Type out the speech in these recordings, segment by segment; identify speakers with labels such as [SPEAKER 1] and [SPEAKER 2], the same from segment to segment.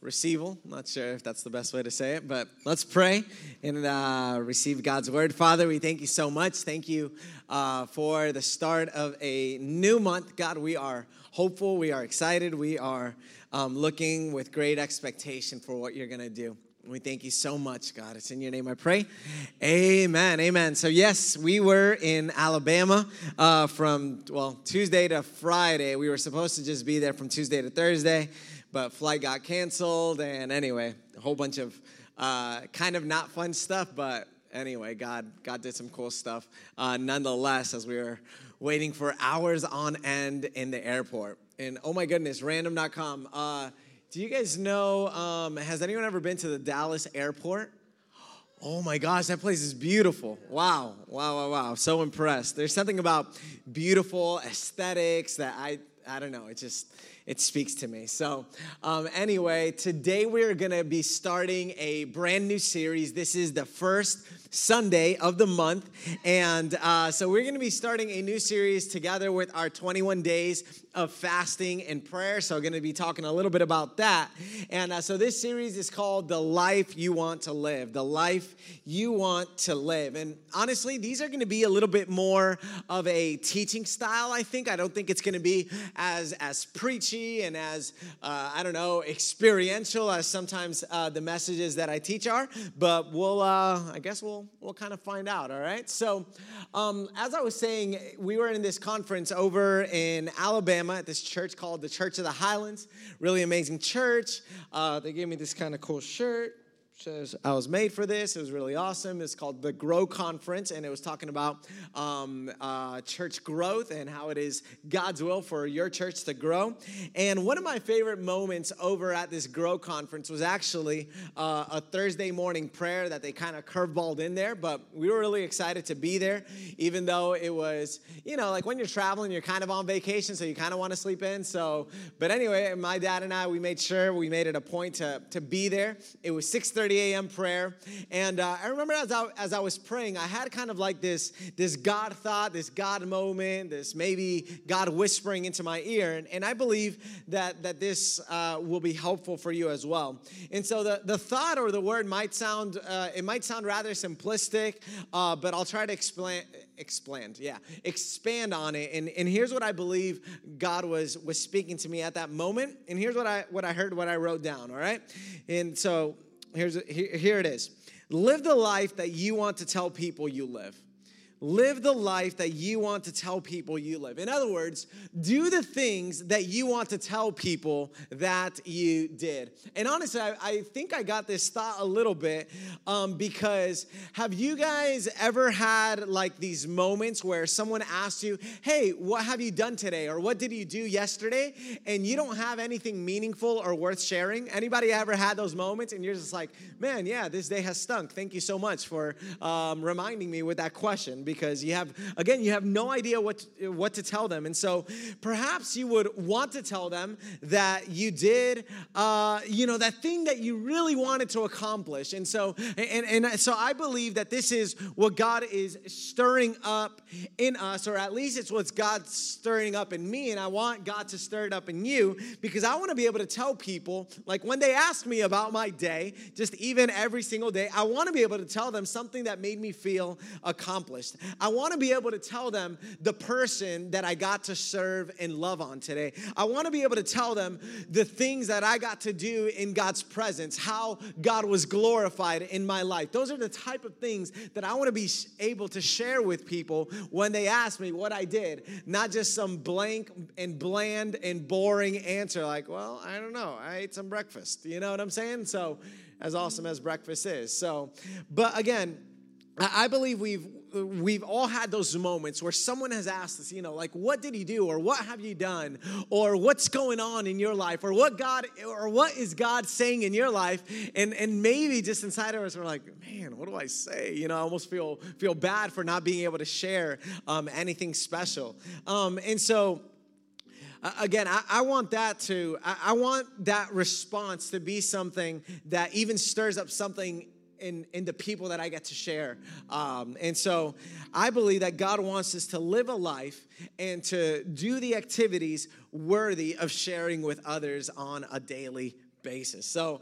[SPEAKER 1] receival. Not sure if that's the best way to say it, but let's pray and uh, receive God's word. Father, we thank you so much. Thank you uh, for the start of a new month. God, we are hopeful, we are excited, we are um, looking with great expectation for what you're going to do. We thank you so much, God. It's in your name I pray. Amen. Amen. So, yes, we were in Alabama uh, from, well, Tuesday to Friday. We were supposed to just be there from Tuesday to Thursday but flight got canceled. And anyway, a whole bunch of uh, kind of not fun stuff, but anyway, God, God did some cool stuff uh, nonetheless as we were waiting for hours on end in the airport. And oh my goodness, random.com. Uh, do you guys know, um, has anyone ever been to the Dallas airport? Oh my gosh, that place is beautiful. Wow, wow, wow, wow. So impressed. There's something about beautiful aesthetics that I, I don't know, it just, it speaks to me. So, um, anyway, today we're going to be starting a brand new series. This is the first Sunday of the month. And uh, so we're going to be starting a new series together with our 21 days of fasting and prayer. So, we're going to be talking a little bit about that. And uh, so, this series is called The Life You Want to Live. The Life You Want to Live. And honestly, these are going to be a little bit more of a teaching style, I think. I don't think it's going to be as, as preachy and as, uh, I don't know, experiential as sometimes uh, the messages that I teach are. But we'll, uh, I guess we'll we'll kind of find out, all right? So, um, as I was saying, we were in this conference over in Alabama at this church called the Church of the Highlands. Really amazing church. Uh, they gave me this kind of cool shirt says I was made for this. It was really awesome. It's called the Grow Conference, and it was talking about um, uh, church growth and how it is God's will for your church to grow. And one of my favorite moments over at this Grow Conference was actually uh, a Thursday morning prayer that they kind of curveballed in there, but we were really excited to be there, even though it was, you know, like when you're traveling, you're kind of on vacation, so you kind of want to sleep in. So, but anyway, my dad and I, we made sure we made it a point to, to be there. It was 6:30 a.m. prayer. And uh, I remember as I, as I was praying, I had kind of like this, this God thought, this God moment, this maybe God whispering into my ear. And, and I believe that, that this uh, will be helpful for you as well. And so the, the thought or the word might sound, uh, it might sound rather simplistic, uh, but I'll try to explain, expand, yeah, expand on it. And, and here's what I believe God was, was speaking to me at that moment. And here's what I, what I heard, what I wrote down, all right? And so here's here, here it is. Live the life that you want to tell people you live. Live the life that you want to tell people you live. In other words, do the things that you want to tell people that you did. And honestly, I, I think I got this thought a little bit um, because have you guys ever had like these moments where someone asks you, hey, what have you done today? Or what did you do yesterday? And you don't have anything meaningful or worth sharing? Anybody ever had those moments and you're just like, man, yeah, this day has stunk. Thank you so much for um, reminding me with that question because you have, again, you have no idea what, what to tell them. And so perhaps you would want to tell them that you did, uh, you know, that thing that you really wanted to accomplish. And so, and, and so I believe that this is what God is stirring up in us, or at least it's what's God stirring up in me. And I want God to stir it up in you because I want to be able to tell people, like when they ask me about my day, just even every single day, I want to be able to tell them something that made me feel accomplished. I want to be able to tell them the person that I got to serve and love on today. I want to be able to tell them the things that I got to do in God's presence, how God was glorified in my life. Those are the type of things that I want to be able to share with people when they ask me what I did, not just some blank and bland and boring answer like, well, I don't know, I ate some breakfast. You know what I'm saying? So, as awesome as breakfast is. So, but again, I believe we've we've all had those moments where someone has asked us, you know, like, what did he do? Or what have you done? Or what's going on in your life? Or what God, or what is God saying in your life? And, and maybe just inside of us, we're like, man, what do I say? You know, I almost feel, feel bad for not being able to share um, anything special. Um, and so, again I, I, want that to I, I want that response to be something that even stirs up something in, in the people that I get to share. Um, and so I believe that God wants us to live a life and to do the activities worthy of sharing with others on a daily basis. So,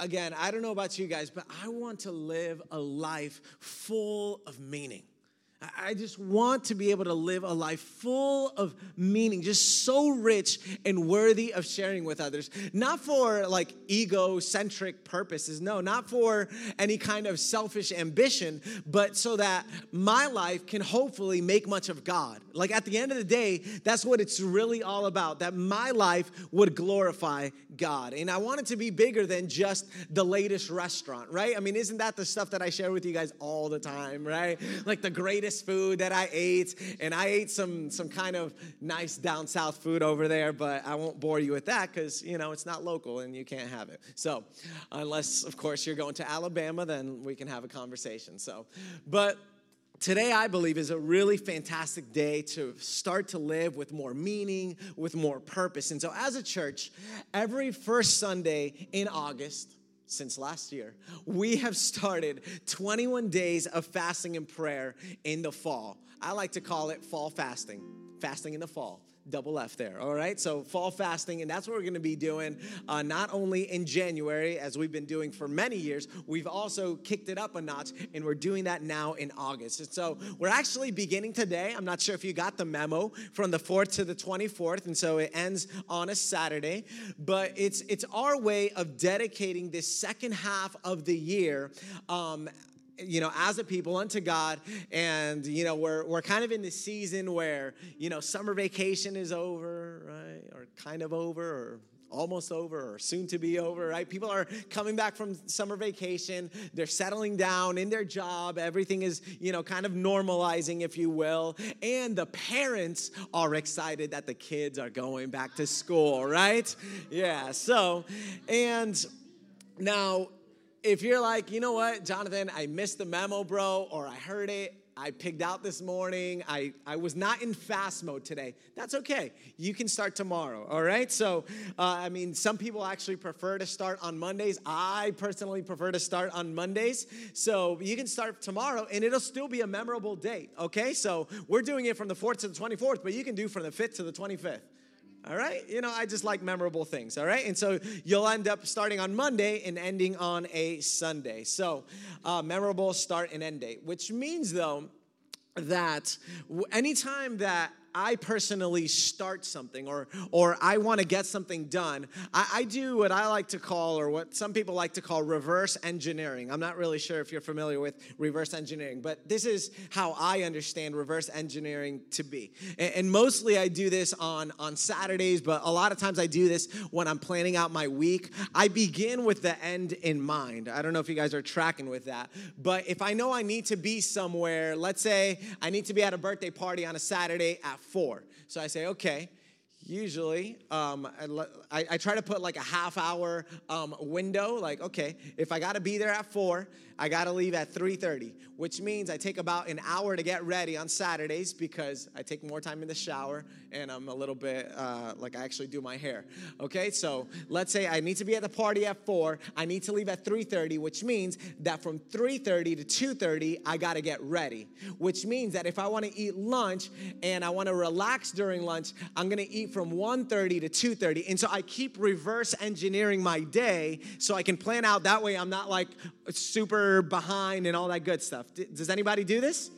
[SPEAKER 1] again, I don't know about you guys, but I want to live a life full of meaning. I just want to be able to live a life full of meaning, just so rich and worthy of sharing with others. Not for like egocentric purposes, no, not for any kind of selfish ambition, but so that my life can hopefully make much of God. Like at the end of the day, that's what it's really all about, that my life would glorify God. And I want it to be bigger than just the latest restaurant, right? I mean, isn't that the stuff that I share with you guys all the time, right? Like the greatest food that I ate, and I ate some some kind of nice down south food over there, but I won't bore you with that because you know it's not local and you can't have it. So, unless of course you're going to Alabama, then we can have a conversation. So, but Today, I believe, is a really fantastic day to start to live with more meaning, with more purpose. And so, as a church, every first Sunday in August, since last year, we have started 21 days of fasting and prayer in the fall. I like to call it fall fasting, fasting in the fall double F there. All right, so fall fasting, and that's what we're going to be doing uh, not only in January, as we've been doing for many years, we've also kicked it up a notch, and we're doing that now in August. And so we're actually beginning today. I'm not sure if you got the memo from the 4th to the 24th, and so it ends on a Saturday, but it's it's our way of dedicating this second half of the year. Um, you know, as a people unto God. And, you know, we're, we're kind of in the season where, you know, summer vacation is over, right? Or kind of over, or almost over or soon to be over, right? People are coming back from summer vacation. They're settling down in their job. Everything is, you know, kind of normalizing, if you will. And the parents are excited that the kids are going back to school, right? Yeah. So, and now if you're like, you know what, Jonathan, I missed the memo, bro, or I heard it, I pigged out this morning, I, I was not in fast mode today, that's okay. You can start tomorrow, all right? So, uh, I mean, some people actually prefer to start on Mondays. I personally prefer to start on Mondays. So, you can start tomorrow and it'll still be a memorable date, okay? So, we're doing it from the 4th to the 24th, but you can do from the 5th to the 25th. All right? You know, I just like memorable things. All right? And so you'll end up starting on Monday and ending on a Sunday. So, uh, memorable start and end date, which means, though, that anytime that I personally start something or or I want to get something done, I, I, do what I like to call, or what some people like to call reverse engineering. I'm not really sure if you're familiar with reverse engineering, but this is how I understand reverse engineering to be. And, and mostly I do this on, on Saturdays, but a lot of times I do this when I'm planning out my week. I begin with the end in mind. I don't know if you guys are tracking with that, but if I know I need to be somewhere, let's say I need to be at a birthday party on a Saturday at four. So I say, okay, usually um, I, I, try to put like a half hour um, window like okay if i gotta be there at 4 i gotta leave at 3.30 which means i take about an hour to get ready on saturdays because i take more time in the shower and i'm a little bit uh, like i actually do my hair. Okay so let's say i need to be at the party at 4 i need to leave at 3.30 which means that from 3.30 to 2.30 i gotta get ready which means that if i want to eat lunch and i want to relax during lunch i'm gonna eat from 1.30 to 2.30 and so i keep reverse engineering my day so i can plan out that way i'm not like super behind and all that good stuff does anybody do this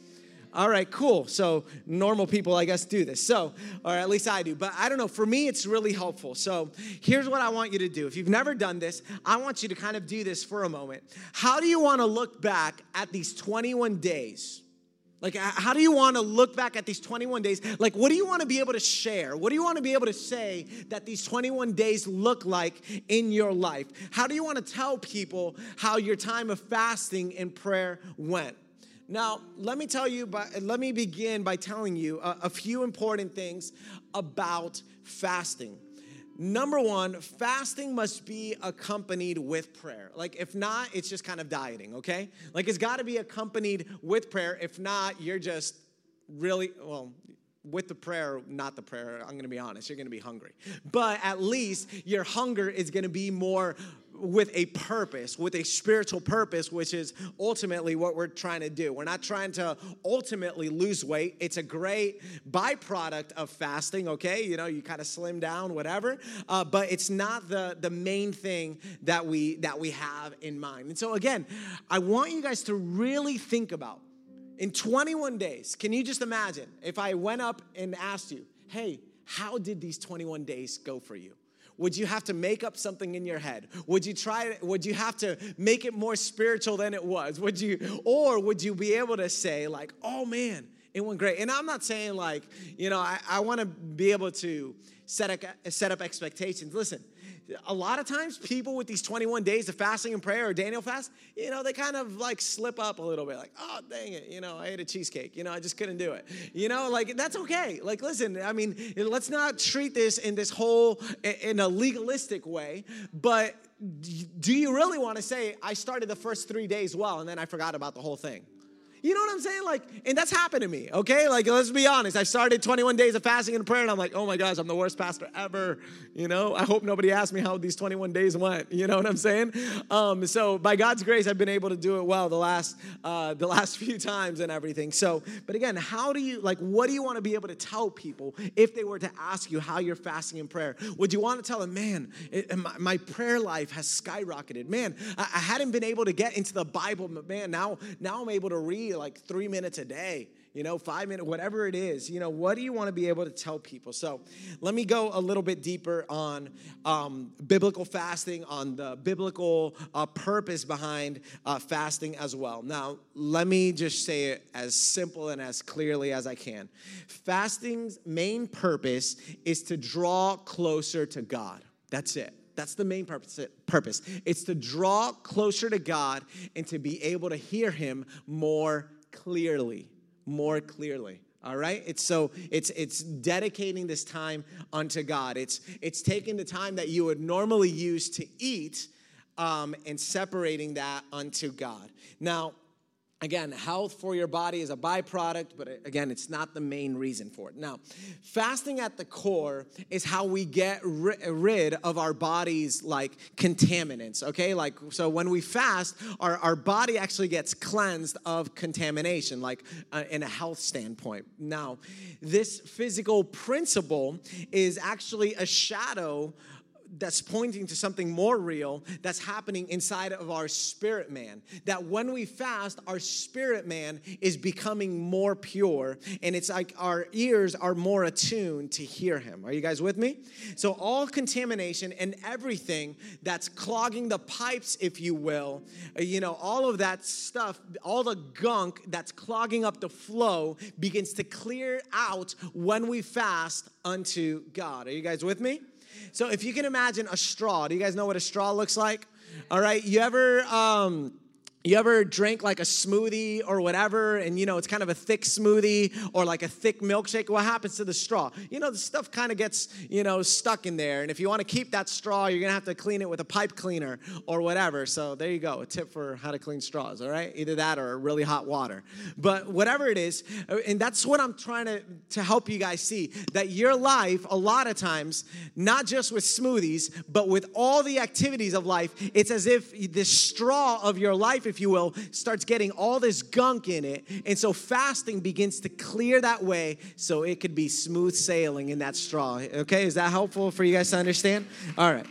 [SPEAKER 1] all right, cool. So normal people, I guess, do this. So, or at least I do. But I don't know. For me, it's really helpful. So here's what I want you to do. If you've never done this, I want you to kind of do this for a moment. How do you want to look back at these 21 days? Like, how do you want to look back at these 21 days? Like, what do you want to be able to share? What do you want to be able to say that these 21 days look like in your life? How do you want to tell people how your time of fasting and prayer went? Now, let me tell you, by, let me begin by telling you a, a few important things about fasting. Number one, fasting must be accompanied with prayer. Like, if not, it's just kind of dieting, okay? Like, it's got to be accompanied with prayer. If not, you're just really, well, with the prayer, not the prayer, I'm gonna be honest, you're gonna be hungry. But at least your hunger is gonna be more with a purpose, with a spiritual purpose, which is ultimately what we're trying to do. We're not trying to ultimately lose weight. It's a great byproduct of fasting, okay? You know, you kind of slim down, whatever. Uh, but it's not the, the main thing that we that we have in mind. And so again, I want you guys to really think about in 21 days, can you just imagine if I went up and asked you, hey, how did these 21 days go for you? Would you have to make up something in your head? Would you try would you have to make it more spiritual than it was? Would you or would you be able to say like, "Oh man, it went great." And I'm not saying like, you know, I, I want to be able to set set up expectations. Listen, a lot of times people with these 21 days of fasting and prayer or Daniel fast, you know, they kind of like slip up a little bit, like, oh, dang it, you know, I ate a cheesecake, you know, I just couldn't do it. You know, like that's okay. Like, listen, I mean, let's not treat this in this whole, in a legalistic way, but do you really want to say, I started the first three days well and then I forgot about the whole thing? You know what I'm saying? Like, and that's happened to me, okay? Like, let's be honest. I started 21 days of fasting and prayer, and I'm like, oh my gosh, I'm the worst pastor ever. You know, I hope nobody asked me how these 21 days went. You know what I'm saying? Um, so by God's grace, I've been able to do it well the last uh, the last few times and everything. So, but again, how do you like? What do you want to be able to tell people if they were to ask you how you're fasting and prayer? Would you want to tell them, man, it, my, my, prayer life has skyrocketed. Man, I, I hadn't been able to get into the Bible, but man, now now I'm able to read like three minutes a day, you know, five minutes, whatever it is. You know, what do you want to be able to tell people? So let me go a little bit deeper on um, biblical fasting, on the biblical uh, purpose behind uh, fasting as well. Now, let me just say it as simple and as clearly as I can. Fasting's main purpose is to draw closer to God. That's it. That's the main purpose. It's to draw closer to God and to be able to hear Him more clearly, more clearly. All right? It's so it's it's dedicating this time unto God. It's it's taking the time that you would normally use to eat um, and separating that unto God. Now, Again, health for your body is a byproduct, but again, it's not the main reason for it. Now, fasting at the core is how we get rid of our body's like contaminants, okay? Like, so when we fast, our, our body actually gets cleansed of contamination, like uh, in a health standpoint. Now, this physical principle is actually a shadow that's pointing to something more real that's happening inside of our spirit man. That when we fast, our spirit man is becoming more pure, and it's like our ears are more attuned to hear him. Are you guys with me? So, all contamination and everything that's clogging the pipes, if you will, uh, you know, all of that stuff, all the gunk that's clogging up the flow begins to clear out when we fast unto God. Are you guys with me? So if you can imagine a straw, do you guys know what a straw looks like? All right, you ever um, you ever drink like a smoothie or whatever, and you know it's kind of a thick smoothie or like a thick milkshake? What happens to the straw? You know, the stuff kind of gets, you know, stuck in there. And if you want to keep that straw, you're gonna have to clean it with a pipe cleaner or whatever. So there you go, a tip for how to clean straws, all right? Either that or really hot water. But whatever it is, uh, and that's what I'm trying to, to help you guys see that your life, a lot of times, not just with smoothies, but with all the activities of life, it's as if the straw of your life, if if you will, starts getting all this gunk in it. And so fasting begins to clear that way so it could be smooth sailing in that straw. Okay, is that helpful for you guys to understand? All right.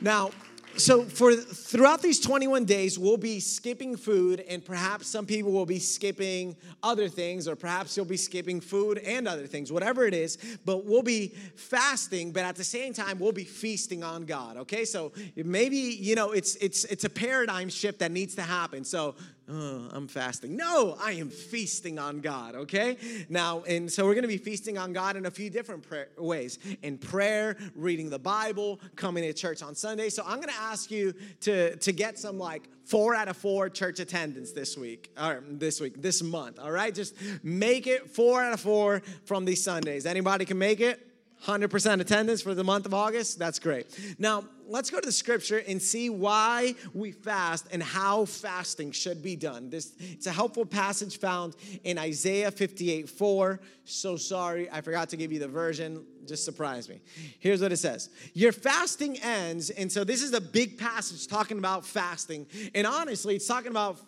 [SPEAKER 1] Now, so for throughout these 21 days we'll be skipping food and perhaps some people will be skipping other things or perhaps you'll be skipping food and other things whatever it is but we'll be fasting but at the same time we'll be feasting on god okay? So maybe you know it's it's it's a paradigm shift that needs to happen. So oh, I'm fasting. No, I am feasting on God, okay? Now, and so we're gonna be feasting on God in a few different ways in prayer, reading the Bible, coming to church on Sunday. So I'm gonna ask you to, to get some like four out of four church attendance this week, or this week, this month, all right? Just make it four out of four from these Sundays. Anybody can make it? 100% attendance for the month of August. That's great. Now, let's go to the scripture and see why we fast and how fasting should be done. This it's a helpful passage found in Isaiah 58 4. So sorry, I forgot to give you the version. just surprised me. Here's what it says Your fasting ends. And so this is a big passage talking about fasting. And honestly, it's talking about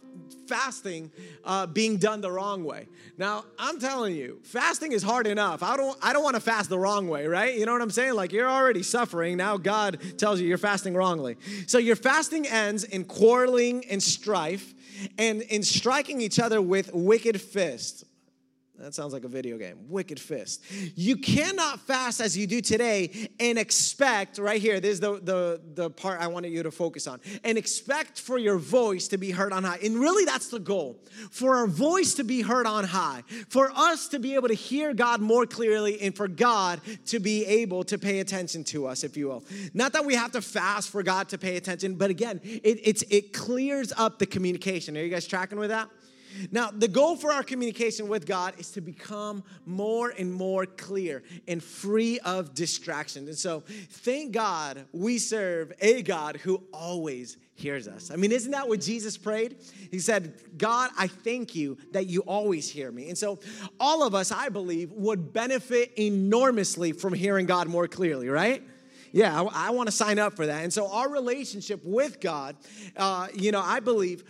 [SPEAKER 1] fasting uh, being done the wrong way. Now, I'm telling you, fasting is hard enough. I don't, I don't want to fast the wrong way, right? You know what I'm saying? Like you're already suffering. Now God tells you you're fasting wrongly. So your fasting ends in quarreling and strife and in striking each other with wicked fists. That sounds like a video game. Wicked fist. You cannot fast as you do today and expect, right here, this is the, the, the part I wanted you to focus on, and expect for your voice to be heard on high. And really, that's the goal for our voice to be heard on high, for us to be able to hear God more clearly, and for God to be able to pay attention to us, if you will. Not that we have to fast for God to pay attention, but again, it, it's, it clears up the communication. Are you guys tracking with that? Now, the goal for our communication with God is to become more and more clear and free of distractions. And so, thank God we serve a God who always hears us. I mean, isn't that what Jesus prayed? He said, God, I thank you that you always hear me. And so, all of us, I believe, would benefit enormously from hearing God more clearly, right? yeah i, I want to sign up for that and so our relationship with god uh, you know i believe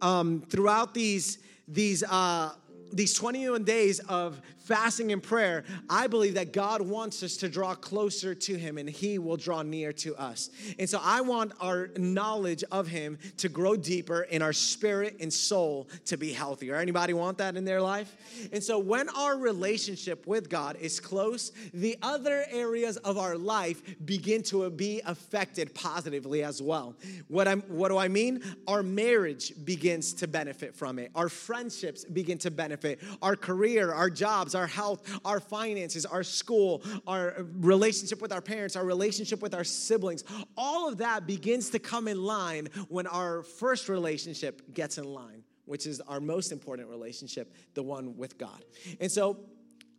[SPEAKER 1] um, throughout these these uh, these 21 days of fasting and prayer, I believe that God wants us to draw closer to Him and He will draw near to us. And so I want our knowledge of Him to grow deeper in our spirit and soul to be healthier. Anybody want that in their life? And so when our relationship with God is close, the other areas of our life begin to be affected positively as well. What, I'm, what do I mean? Our marriage begins to benefit from it, our friendships begin to benefit, our career, our jobs, our health, our finances, our school, our relationship with our parents, our relationship with our siblings. All of that begins to come in line when our first relationship gets in line, which is our most important relationship, the one with God. And so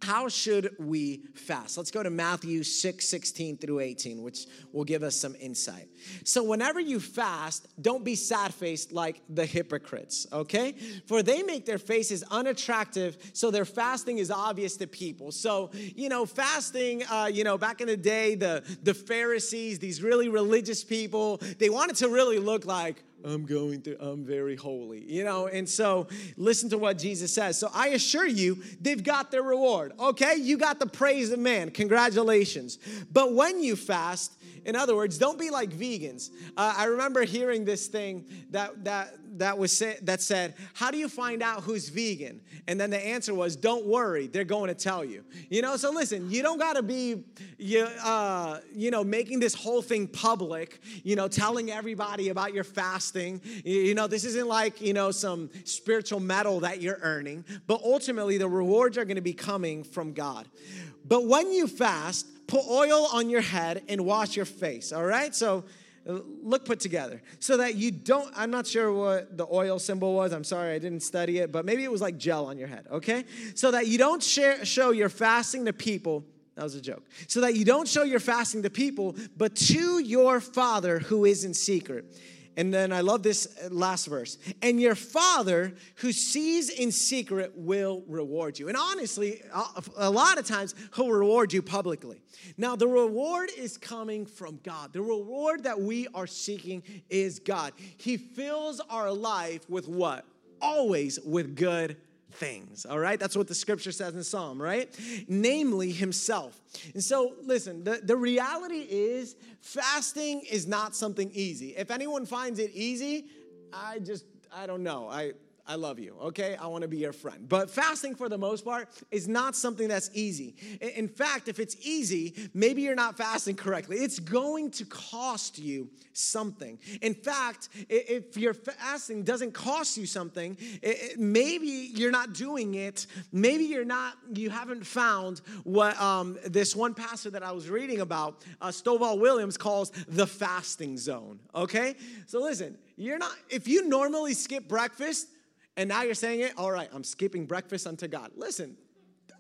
[SPEAKER 1] how should we fast? Let's go to Matthew 6 16 through 18, which will give us some insight. So, whenever you fast, don't be sad faced like the hypocrites, okay? For they make their faces unattractive, so their fasting is obvious to people. So, you know, fasting, uh, you know, back in the day, the, the Pharisees, these really religious people, they wanted to really look like, I'm going through, I'm very holy, you know? And so listen to what Jesus says. So I assure you, they've got their reward, okay? You got the praise of man. Congratulations. But when you fast, in other words, don't be like vegans. Uh, I remember hearing this thing that that that was say, that said, "How do you find out who's vegan?" And then the answer was, "Don't worry, they're going to tell you." You know, so listen, you don't got to be, you, uh, you know, making this whole thing public. You know, telling everybody about your fasting. You know, this isn't like you know some spiritual medal that you're earning, but ultimately the rewards are going to be coming from God. But when you fast, put oil on your head and wash your face, all right? So uh, look put together. So that you don't i'm not sure what the oil symbol was i'm sorry i didn't study it but maybe it was like gel on your head okay? So that you don't share, show your fasting to people that was a joke. So that you don't show your fasting to people but to your father who is in secret and then I love this uh, last verse. And your father who sees in secret will reward you. And honestly, a lot of times he'll reward you publicly. Now, the reward is coming from God. The reward that we are seeking is God. He fills our life with what? Always with good things, all right? That's what the scripture says in Psalm, right? Namely, himself. And so, listen, the, the reality is fasting is not something easy. If anyone finds it easy, I just, I don't know. I, I love you, okay? I wanna be your friend. But fasting, for the most part, is not something that's easy. In fact, if it's easy, maybe you're not fasting correctly. It's going to cost you something. In fact, if your fasting doesn't cost you something, maybe you're not doing it. Maybe you're not, you haven't found what um, this one pastor that I was reading about, uh, Stovall Weems, calls the fasting zone, okay? So listen, you're not, if you normally skip breakfast, and now you're saying it, all right, I'm skipping breakfast unto God. Listen,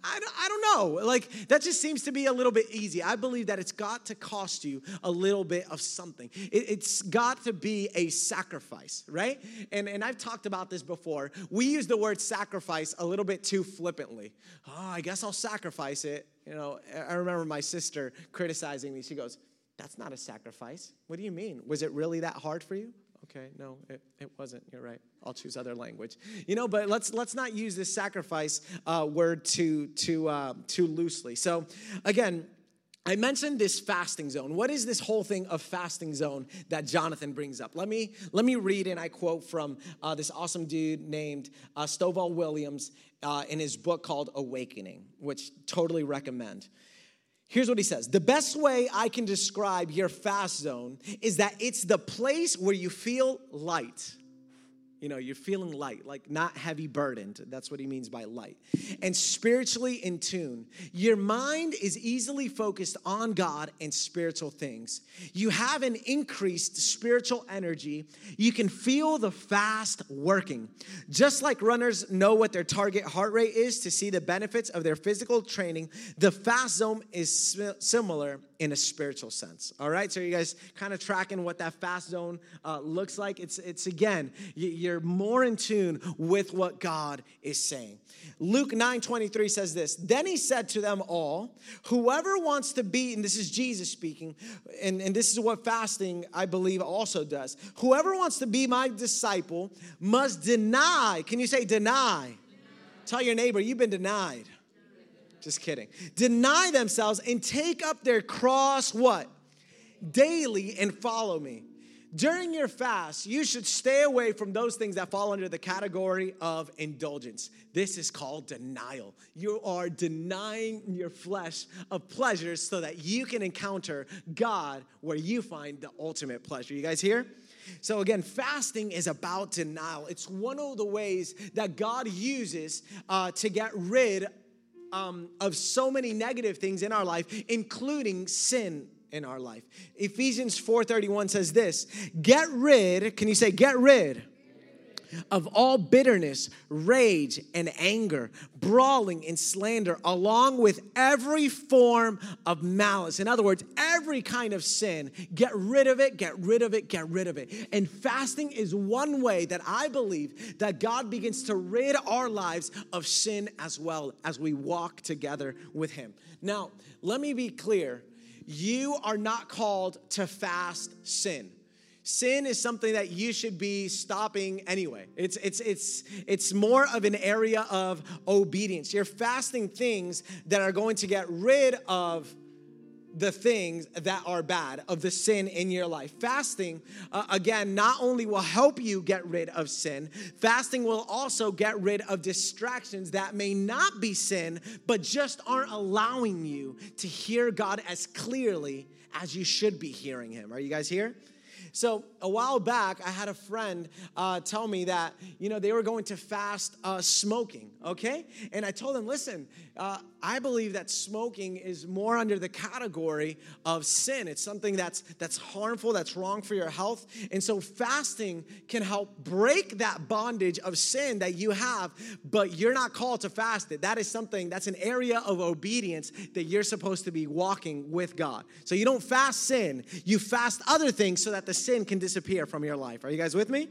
[SPEAKER 1] I don't, I don't know. Like, that just seems to be a little bit easy. I believe that it's got to cost you a little bit of something. It, has got to be a sacrifice, right? And, and I've talked about this before. We use the word sacrifice a little bit too flippantly. Oh, I guess I'll sacrifice it. You know, I remember my sister criticizing me. She goes, That's not a sacrifice. What do you mean? Was it really that hard for you? Okay, no, it, it wasn't. You're right. I'll choose other language. You know, but let's let's not use this sacrifice uh, word too too uh, too loosely. So, again. I mentioned this fasting zone. What is this whole thing of fasting zone that Jonathan brings up? Let me let me read and I quote from uh, this awesome dude named uh, Stovall Weems uh, in his book called Awakening, which totally recommend. Here's what he says. The best way I can describe your fast zone is that it's the place where you feel light you know, you're feeling light, like not heavy burdened. That's what he means by light. And spiritually in tune. Your mind is easily focused on God and spiritual things. You have an increased spiritual energy. You can feel the fast working. Just like runners know what their target heart rate is to see the benefits of their physical training, the fast zone is similar in a spiritual sense. All right, so you guys kind of tracking what that fast zone uh, looks like. It's it's again, you're more in tune with what God is saying. Luke 9 23 says this. Then he said to them all, Whoever wants to be, and this is Jesus speaking, and, and this is what fasting, I believe, also does. Whoever wants to be my disciple must deny. Can you say deny? Tell your neighbor, you've been denied. Just kidding. Deny themselves and take up their cross, what? Daily and follow me. During your fast, you should stay away from those things that fall under the category of indulgence. This is called denial. You are denying your flesh of pleasures so that you can encounter God where you find the ultimate pleasure. You guys here? So, again, fasting is about denial. It's one of the ways that God uses uh, to get rid um, of so many negative things in our life, including sin in our life. Ephesians 4:31 says this, get rid, can you say get rid? Of all bitterness, rage, and anger, brawling and slander, along with every form of malice. In other words, every kind of sin, get rid of it, get rid of it, get rid of it. And fasting is one way that I believe that God begins to rid our lives of sin as well as we walk together with Him. Now, let me be clear you are not called to fast sin sin is something that you should be stopping anyway. It's it's it's it's more of an area of obedience. You're fasting things that are going to get rid of the things that are bad, of the sin in your life. Fasting, uh, again, not only will help you get rid of sin, fasting will also get rid of distractions that may not be sin, but just aren't allowing you to hear God as clearly as you should be hearing Him. Are you guys here? So a while back, I had a friend uh, tell me that, you know, they were going to fast uh, smoking, okay? And I told them, listen, uh, I believe that smoking is more under the category of sin. It's something that's, that's harmful, that's wrong for your health. And so fasting can help break that bondage of sin that you have, but you're not called to fast it. That is something, that's an area of obedience that you're supposed to be walking with God. So you don't fast sin, you fast other things so that the sin can disappear from your life. Are you guys with me?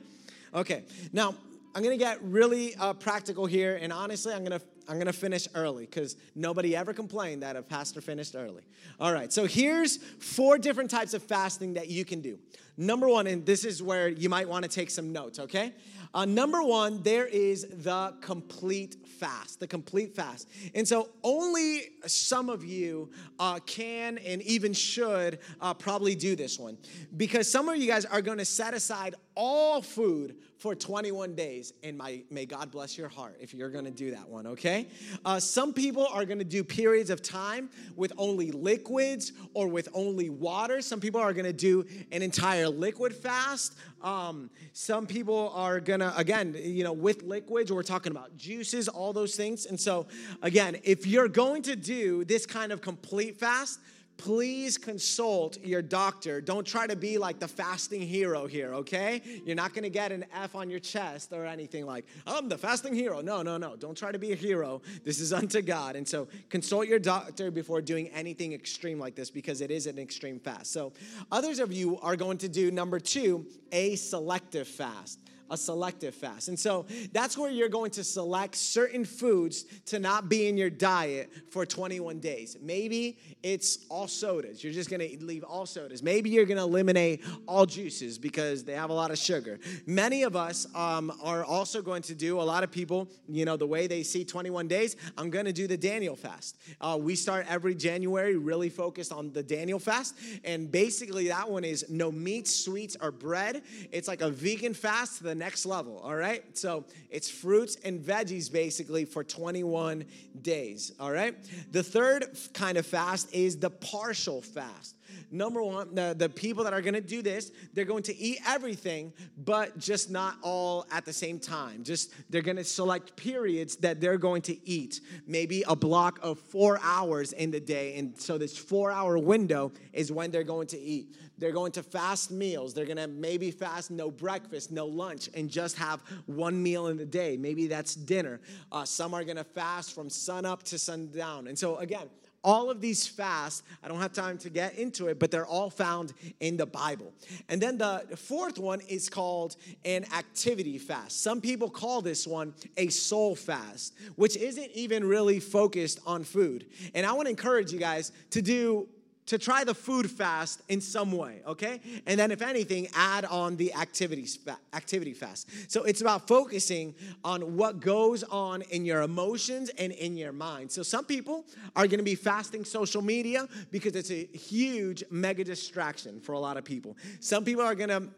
[SPEAKER 1] Okay. Now, I'm gonna get really uh, practical here, and honestly, I'm gonna I'm gonna finish early because nobody ever complained that a pastor finished early. All right, so here's four different types of fasting that you can do. Number one, and this is where you might want to take some notes. Okay, uh, number one, there is the complete fast, the complete fast. And so only some of you uh, can and even should uh, probably do this one because some of you guys are going to set aside all food for 21 days. And my, may God bless your heart if you're gonna do that one, okay? Uh, some people are gonna do periods of time with only liquids or with only water. Some people are gonna do an entire liquid fast. Um, some people are gonna, again, you know, with liquids, we're talking about juices, all those things. And so, again, if you're going to do this kind of complete fast, please consult your doctor. Don't try to be like the fasting hero here, okay? You're not gonna get an F on your chest or anything like, I'm the fasting hero. No, no, no. Don't try to be a hero. This is unto God. And so consult your doctor before doing anything extreme like this because it is an extreme fast. So others of you are going to do number two, a selective fast a selective fast. And so that's where you're going to select certain foods to not be in your diet for 21 days. Maybe it's all sodas. You're just going to leave all sodas. Maybe you're going to eliminate all juices because they have a lot of sugar. Many of us um, are also going to do, a lot of people, you know, the way they see 21 days, I'm going to do the Daniel fast. Uh, we start every January really focused on the Daniel fast. And basically, that one is no meat, sweets, or bread. It's like a vegan fast the next level, all right? So it's fruits and veggies basically for 21 days, all right? The third kind of fast is the partial fast. Number one, the, the people that are gonna do this, they're going to eat everything, but just not all at the same time. Just they're gonna select periods that they're going to eat. Maybe a block of four hours in the day. And so this four hour window is when they're going to eat. They're going to fast meals. They're gonna maybe fast no breakfast, no lunch, and just have one meal in the day. Maybe that's dinner. Uh, some are gonna fast from sun up to sundown. And so again, all of these fasts, I don't have time to get into it, but they're all found in the Bible. And then the fourth one is called an activity fast. Some people call this one a soul fast, which isn't even really focused on food. And I want to encourage you guys to do to try the food fast in some way, okay? And then if anything, add on the activities activity fast. So it's about focusing on what goes on in your emotions and in your mind. So some people are going to be fasting social media because it's a huge mega distraction for a lot of people. Some people are going to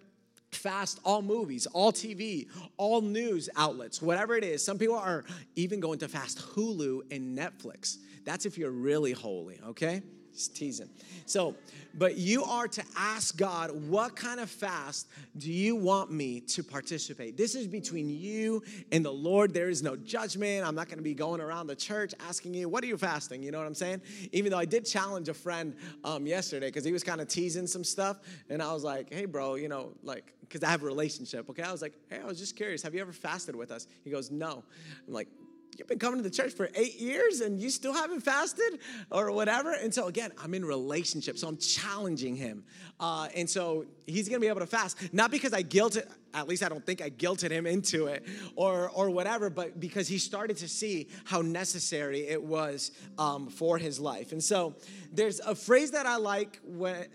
[SPEAKER 1] fast all movies, all TV, all news outlets, whatever it is. Some people are even going to fast Hulu and Netflix. That's if you're really holy, okay? Just teasing. So, but you are to ask God, what kind of fast do you want me to participate? This is between you and the Lord. There is no judgment. I'm not going to be going around the church asking you, what are you fasting? You know what I'm saying? Even though I did challenge a friend um, yesterday because he was kind of teasing some stuff. And I was like, hey, bro, you know, like, because I have a relationship, okay? I was like, hey, I was just curious. Have you ever fasted with us? He goes, no. I'm like, you've been coming to the church for eight years and you still haven't fasted or whatever. And so, again, I'm in relationship. So I'm challenging him. Uh, and so he's going to be able to fast, not because I guilted, at least I don't think I guilted him into it or, or whatever, but because he started to see how necessary it was um, for his life. And so there's a phrase that I like when,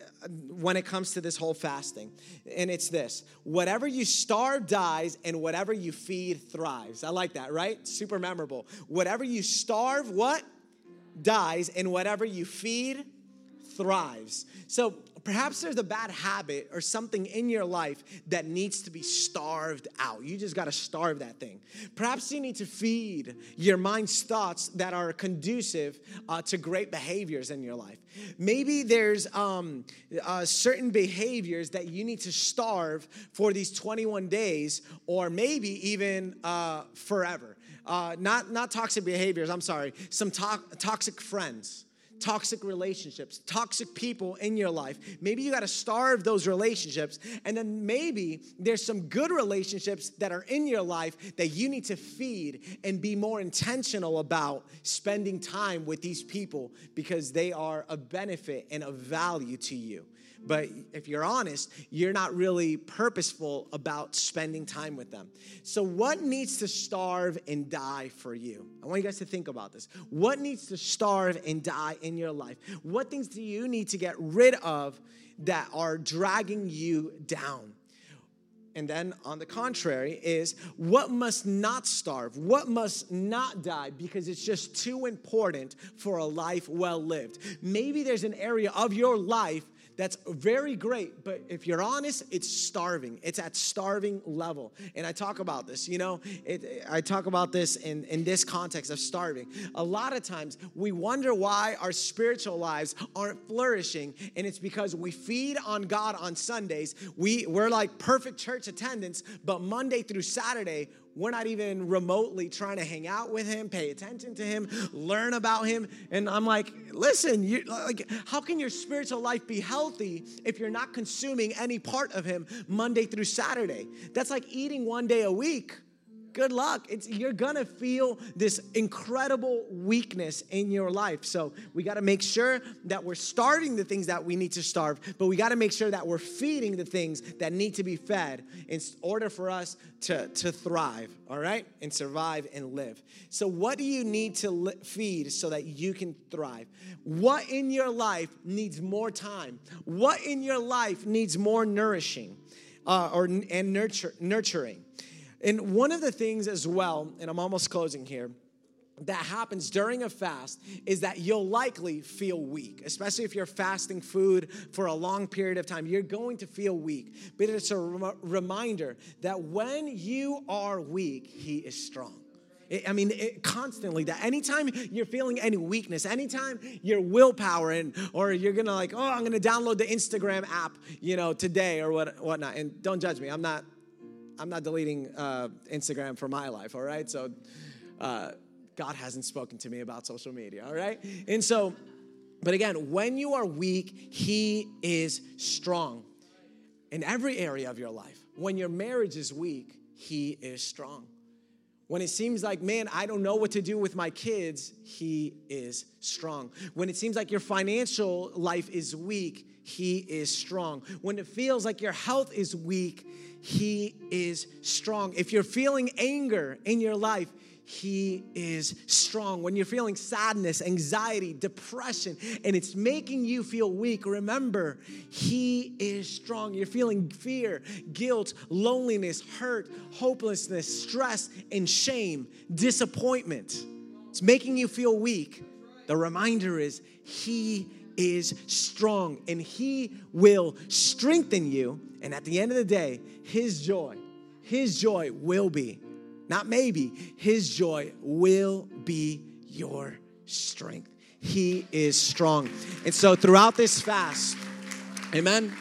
[SPEAKER 1] when it comes to this whole fasting, and it's this whatever you starve dies, and whatever you feed thrives. I like that, right? Super memorable. Whatever you starve, what? Dies, and whatever you feed thrives. So perhaps there's a bad habit or something in your life that needs to be starved out. You just got to starve that thing. Perhaps you need to feed your mind's thoughts that are conducive uh, to great behaviors in your life. Maybe there's um, uh, certain behaviors that you need to starve for these 21 days, or maybe even uh, forever. Uh, not, not toxic behaviors, I'm sorry, some to- toxic friends toxic relationships, toxic people in your life. Maybe you got to starve those relationships. And then maybe there's some good relationships that are in your life that you need to feed and be more intentional about spending time with these people because they are a benefit and a value to you. But if you're honest, you're not really purposeful about spending time with them. So, what needs to starve and die for you? I want you guys to think about this. What needs to starve and die in your life? What things do you need to get rid of that are dragging you down? And then, on the contrary, is what must not starve, what must not die because it's just too important for a life well lived. Maybe there's an area of your life that's very great, but if you're honest, it's starving. It's at starving level. And I talk about this, you know, it, I talk about this in, in this context of starving. A lot of times we wonder why our spiritual lives aren't flourishing, and it's because we feed on God on Sundays. We, we're like perfect church attendance, but Monday through Saturday, we're not even remotely trying to hang out with him, pay attention to him, learn about him. And I'm like, listen, you like how can your spiritual life be healthy if you're not consuming any part of him Monday through Saturday? That's like eating one day a week good luck. It's, you're gonna feel this incredible weakness in your life. So we gotta make sure that we're starting the things that we need to starve, but we gotta make sure that we're feeding the things that need to be fed in order for us to, to thrive, all right? And survive and live. So, what do you need to li- feed so that you can thrive? What in your life needs more time? What in your life needs more nourishing uh, or, and nurture, nurturing? And one of the things as well, and I'm almost closing here, that happens during a fast is that you'll likely feel weak, especially if you're fasting food for a long period of time. You're going to feel weak. But it's a rem- reminder that when you are weak, He is strong. I mean, it, constantly that anytime you're feeling any weakness, anytime your willpower and or you're gonna like, oh, I'm gonna download the Instagram app, you know, today or what whatnot. And don't judge me. I'm not I'm not deleting uh, Instagram for my life, all right? So uh, God hasn't spoken to me about social media, all right? And so, but again, when you are weak, He is strong in every area of your life. When your marriage is weak, He is strong. When it seems like, man, I don't know what to do with my kids, He is strong. When it seems like your financial life is weak, He is strong. When it feels like your health is weak, he is strong. If you're feeling anger in your life, he is strong. When you're feeling sadness, anxiety, depression, and it's making you feel weak, remember, He is strong. You're feeling fear, guilt, loneliness, hurt, hopelessness, stress, and shame, disappointment. It's making you feel weak. The reminder is He is strong and He will strengthen you. And at the end of the day, His joy, His joy will be, not maybe, His joy will be your strength. He is strong. And so throughout this fast, amen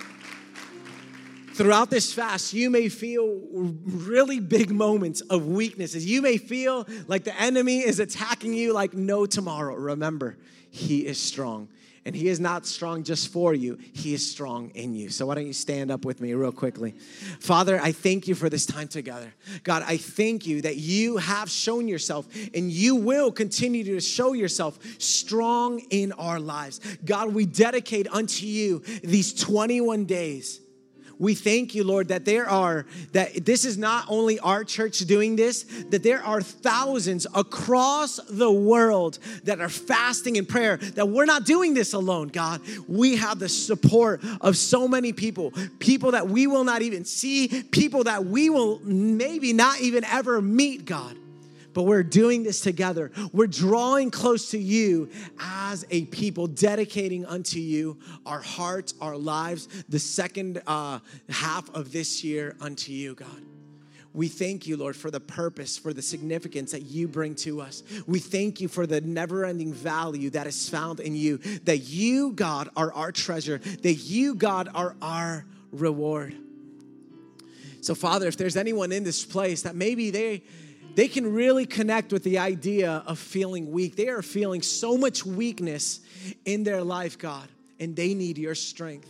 [SPEAKER 1] throughout this fast, you may feel really big moments of weaknesses. You may feel like the enemy is attacking you like no tomorrow. Remember, he is strong. And he is not strong just for you, he is strong in you. So, why don't you stand up with me real quickly? Father, I thank you for this time together. God, I thank you that you have shown yourself and you will continue to show yourself strong in our lives. God, we dedicate unto you these 21 days we thank you, Lord, that there are, that this is not only our church doing this, that there are thousands across the world that are fasting in prayer, that we're not doing this alone, God. We have the support of so many people, people that we will not even see, people that we will maybe not even ever meet, God but we're doing this together. We're drawing close to you as a people, dedicating unto you our hearts, our lives, the second uh, half of this year unto you, God. We thank you, Lord, for the purpose, for the significance that you bring to us. We thank you for the never ending value that is found in you, that you, God, are our treasure, that you, God, are our reward. So, Father, if there's anyone in this place that maybe they, they can really connect with the idea of feeling weak. They are feeling so much weakness in their life, God, and they need your strength.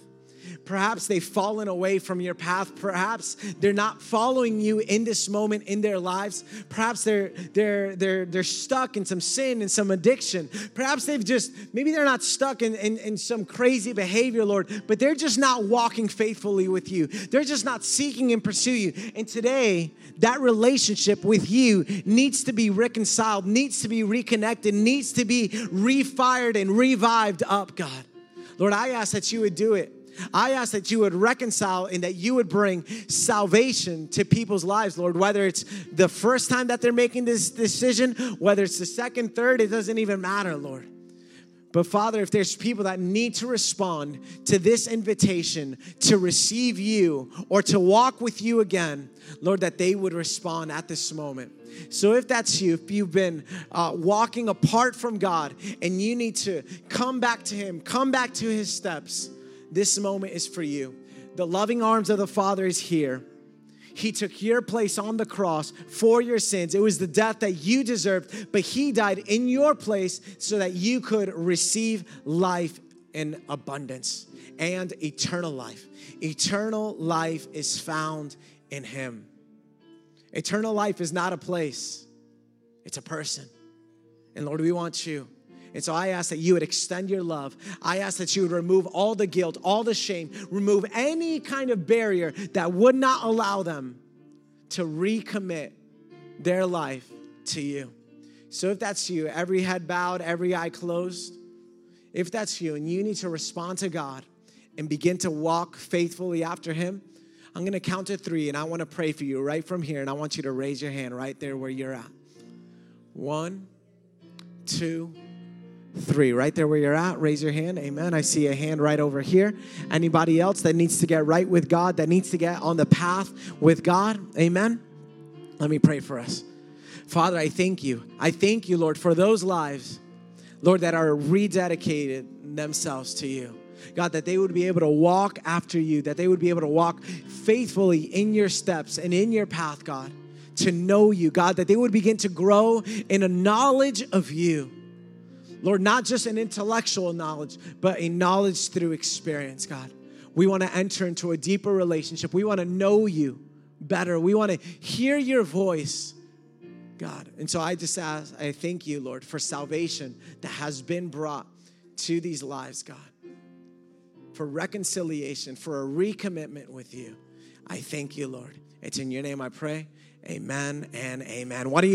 [SPEAKER 1] Perhaps they've fallen away from your path. Perhaps they're not following you in this moment in their lives. Perhaps they're they're they're they're stuck in some sin and some addiction. Perhaps they've just maybe they're not stuck in, in, in some crazy behavior, Lord, but they're just not walking faithfully with you. They're just not seeking and pursue you. And today, that relationship with you needs to be reconciled, needs to be reconnected, needs to be refired and revived up, God. Lord, I ask that you would do it. I ask that you would reconcile and that you would bring salvation to people's lives, Lord. Whether it's the first time that they're making this decision, whether it's the second, third, it doesn't even matter, Lord. But Father, if there's people that need to respond to this invitation to receive you or to walk with you again, Lord, that they would respond at this moment. So if that's you, if you've been uh, walking apart from God and you need to come back to Him, come back to His steps, this moment is for you. The loving arms of the Father is here. He took your place on the cross for your sins. It was the death that you deserved, but He died in your place so that you could receive life in abundance and eternal life. Eternal life is found in Him. Eternal life is not a place, it's a person. And Lord, we want you. And so I ask that you would extend your love. I ask that you would remove all the guilt, all the shame, remove any kind of barrier that would not allow them to recommit their life to you. So if that's you, every head bowed, every eye closed, if that's you and you need to respond to God and begin to walk faithfully after Him, I'm gonna count to three and I wanna pray for you right from here. And I want you to raise your hand right there where you're at. One, two, three. Right there where you're at, raise your hand. Amen. I see a hand right over here. Anybody else that needs to get right with God, that needs to get on the path with God? Amen. Let me pray for us. Father, I thank you. I thank you, Lord, for those lives, Lord, that are rededicated themselves to you. God, that they would be able to walk after you, that they would be able to walk faithfully in your steps and in your path, God, to know you, God, that they would begin to grow in a knowledge of you. Lord, not just an intellectual knowledge, but a knowledge through experience, God. We want to enter into a deeper relationship. We want to know you better. We want to hear your voice, God. And so I just ask, I thank you, Lord, for salvation that has been brought to these lives, God, for reconciliation, for a recommitment with you. I thank you, Lord. It's in your name I pray. Amen and amen. What do you